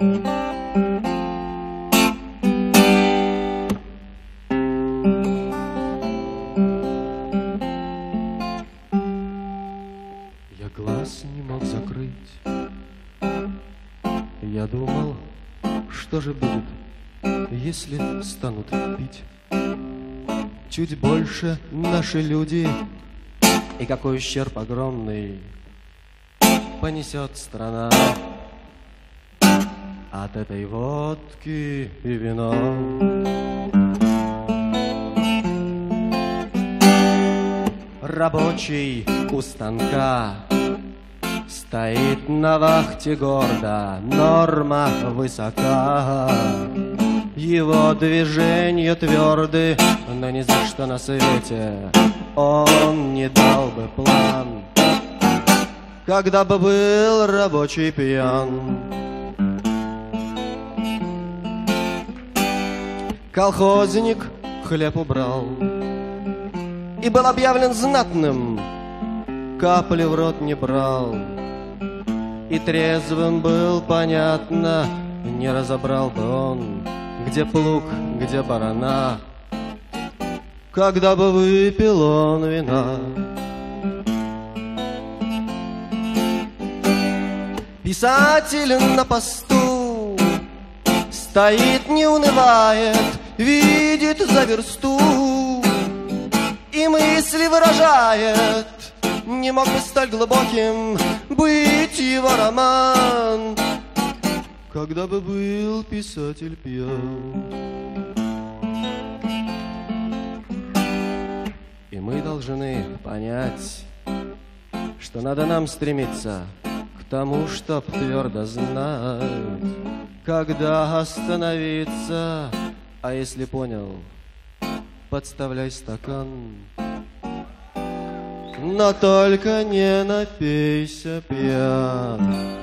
Я глаз не мог закрыть. Я думал, что же будет, если станут пить. Чуть больше наши люди, и какой ущерб огромный понесет страна от этой водки и вина. Рабочий у станка Стоит на вахте гордо, норма высока. Его движения тверды, но ни за что на свете Он не дал бы план, когда бы был рабочий пьян. Колхозник хлеб убрал И был объявлен знатным Капли в рот не брал. И трезвым был, понятно Не разобрал бы он Где плуг, где барана. Когда бы выпил он вина. Писатель на посту Стоит, не унывает видит за версту И мысли выражает. Не мог бы столь глубоким быть его роман Когда бы был писатель пьян. И мы должны понять Что надо нам стремиться К тому, чтоб твердо знать Когда остановиться а если понял, подставляй стакан. Но только не напейся пьян.